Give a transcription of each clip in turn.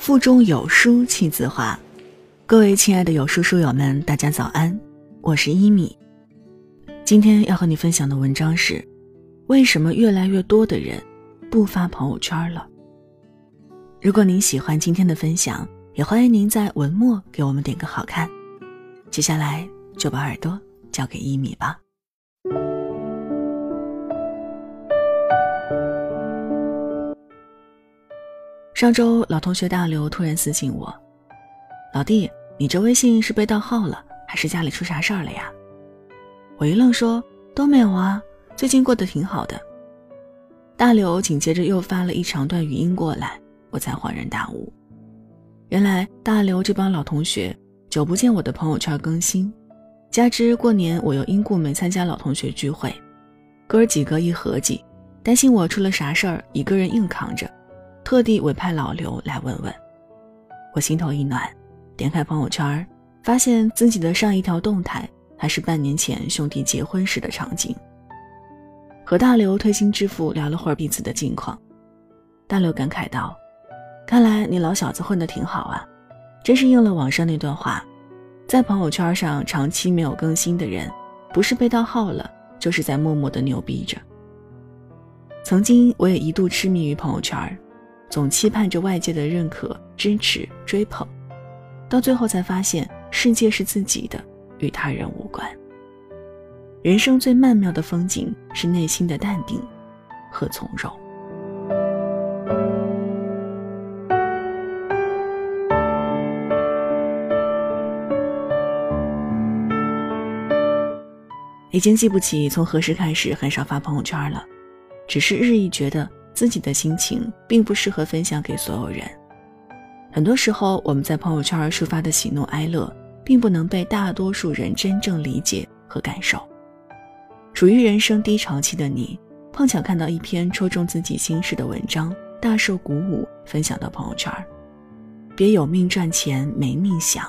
腹中有书气自华。各位亲爱的有书书友们，大家早安，我是一米。今天要和你分享的文章是：为什么越来越多的人不发朋友圈了？如果您喜欢今天的分享，也欢迎您在文末给我们点个好看。接下来就把耳朵交给一米吧。上周，老同学大刘突然私信我：“老弟，你这微信是被盗号了，还是家里出啥事儿了呀？”我一愣，说：“都没有啊，最近过得挺好的。”大刘紧接着又发了一长段语音过来，我才恍然大悟，原来大刘这帮老同学久不见我的朋友圈更新，加之过年我又因故没参加老同学聚会，哥几个一合计，担心我出了啥事儿，一个人硬扛着。特地委派老刘来问问，我心头一暖，点开朋友圈，发现自己的上一条动态还是半年前兄弟结婚时的场景。和大刘推心置腹聊了会儿彼此的近况，大刘感慨道：“看来你老小子混得挺好啊，真是应了网上那段话，在朋友圈上长期没有更新的人，不是被盗号了，就是在默默的牛逼着。”曾经我也一度痴迷于朋友圈。总期盼着外界的认可、支持、追捧，到最后才发现世界是自己的，与他人无关。人生最曼妙的风景是内心的淡定和从容。已经记不起从何时开始很少发朋友圈了，只是日益觉得。自己的心情并不适合分享给所有人。很多时候，我们在朋友圈抒发的喜怒哀乐，并不能被大多数人真正理解和感受。处于人生低潮期的你，碰巧看到一篇戳中自己心事的文章，大受鼓舞，分享到朋友圈。别有命赚钱没命享。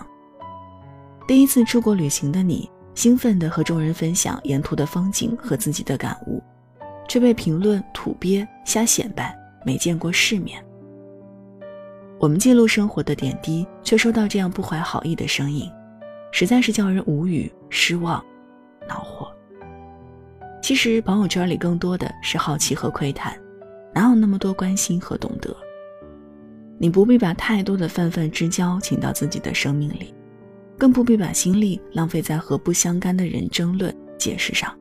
第一次出国旅行的你，兴奋地和众人分享沿途的风景和自己的感悟。却被评论土鳖、瞎显摆、没见过世面。我们记录生活的点滴，却收到这样不怀好意的声音，实在是叫人无语、失望、恼火。其实朋友圈里更多的是好奇和窥探，哪有那么多关心和懂得？你不必把太多的泛泛之交请到自己的生命里，更不必把心力浪费在和不相干的人争论、解释上。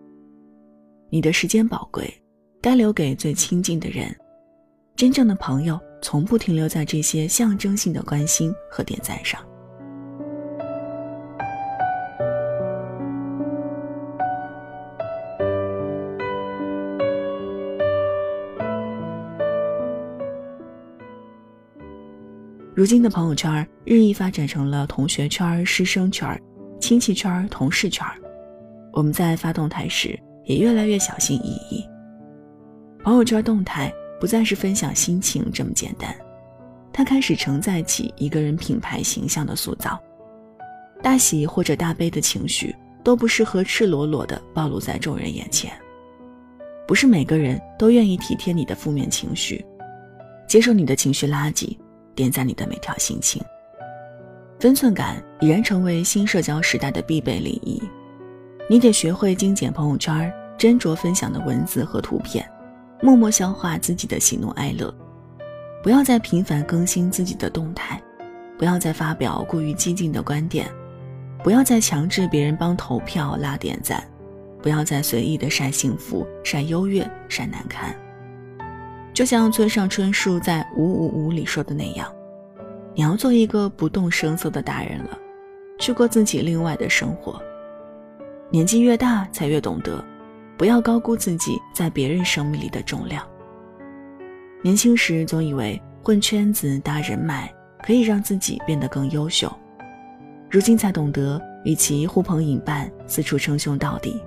你的时间宝贵，该留给最亲近的人。真正的朋友从不停留在这些象征性的关心和点赞上。如今的朋友圈日益发展成了同学圈、师生圈、亲戚圈、同事圈。我们在发动态时。也越来越小心翼翼。朋友圈动态不再是分享心情这么简单，它开始承载起一个人品牌形象的塑造。大喜或者大悲的情绪都不适合赤裸裸地暴露在众人眼前。不是每个人都愿意体贴你的负面情绪，接受你的情绪垃圾，点赞你的每条心情。分寸感已然成为新社交时代的必备礼仪。你得学会精简朋友圈。斟酌分享的文字和图片，默默消化自己的喜怒哀乐，不要再频繁更新自己的动态，不要再发表过于激进的观点，不要再强制别人帮投票拉点赞，不要再随意的晒幸福、晒优越、晒难堪。就像村上春树在《五五五》里说的那样，你要做一个不动声色的大人了，去过自己另外的生活。年纪越大，才越懂得。不要高估自己在别人生命里的重量。年轻时总以为混圈子搭人脉可以让自己变得更优秀，如今才懂得，与其呼朋引伴四处称兄道弟，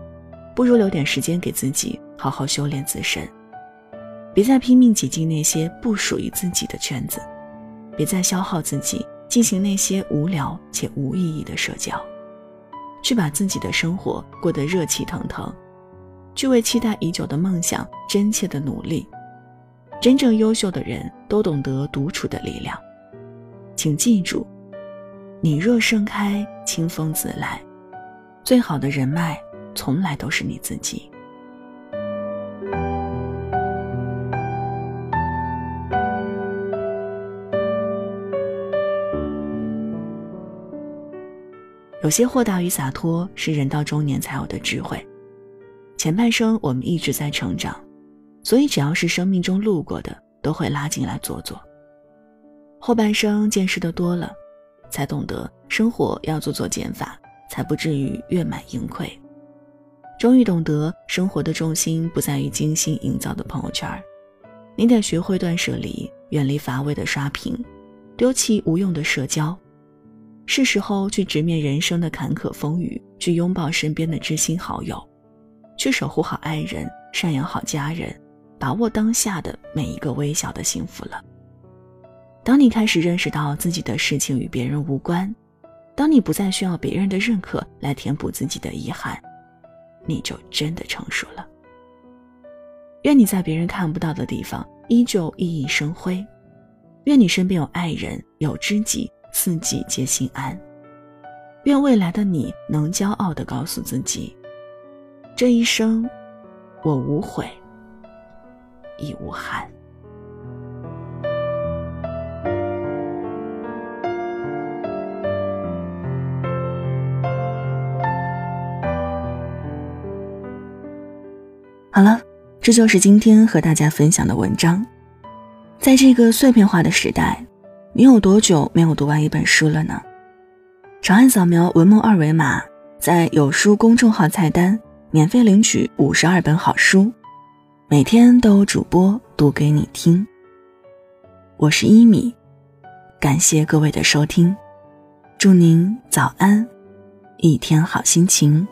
不如留点时间给自己好好修炼自身。别再拼命挤进那些不属于自己的圈子，别再消耗自己进行那些无聊且无意义的社交，去把自己的生活过得热气腾腾。去为期待已久的梦想真切的努力。真正优秀的人都懂得独处的力量。请记住，你若盛开，清风自来。最好的人脉，从来都是你自己。有些豁达与洒脱是人到中年才有的智慧。前半生我们一直在成长，所以只要是生命中路过的，都会拉进来坐坐。后半生见识的多了，才懂得生活要做做减法，才不至于月满盈亏。终于懂得生活的重心不在于精心营造的朋友圈你得学会断舍离，远离乏味的刷屏，丢弃无用的社交。是时候去直面人生的坎坷风雨，去拥抱身边的知心好友，去守护好爱人，赡养好家人，把握当下的每一个微小的幸福了。当你开始认识到自己的事情与别人无关，当你不再需要别人的认可来填补自己的遗憾，你就真的成熟了。愿你在别人看不到的地方依旧熠熠生辉，愿你身边有爱人，有知己。四季皆心安。愿未来的你能骄傲地告诉自己：这一生，我无悔，亦无憾。好了，这就是今天和大家分享的文章。在这个碎片化的时代。你有多久没有读完一本书了呢？长按扫描文末二维码，在有书公众号菜单免费领取五十二本好书，每天都有主播读给你听。我是一米，感谢各位的收听，祝您早安，一天好心情。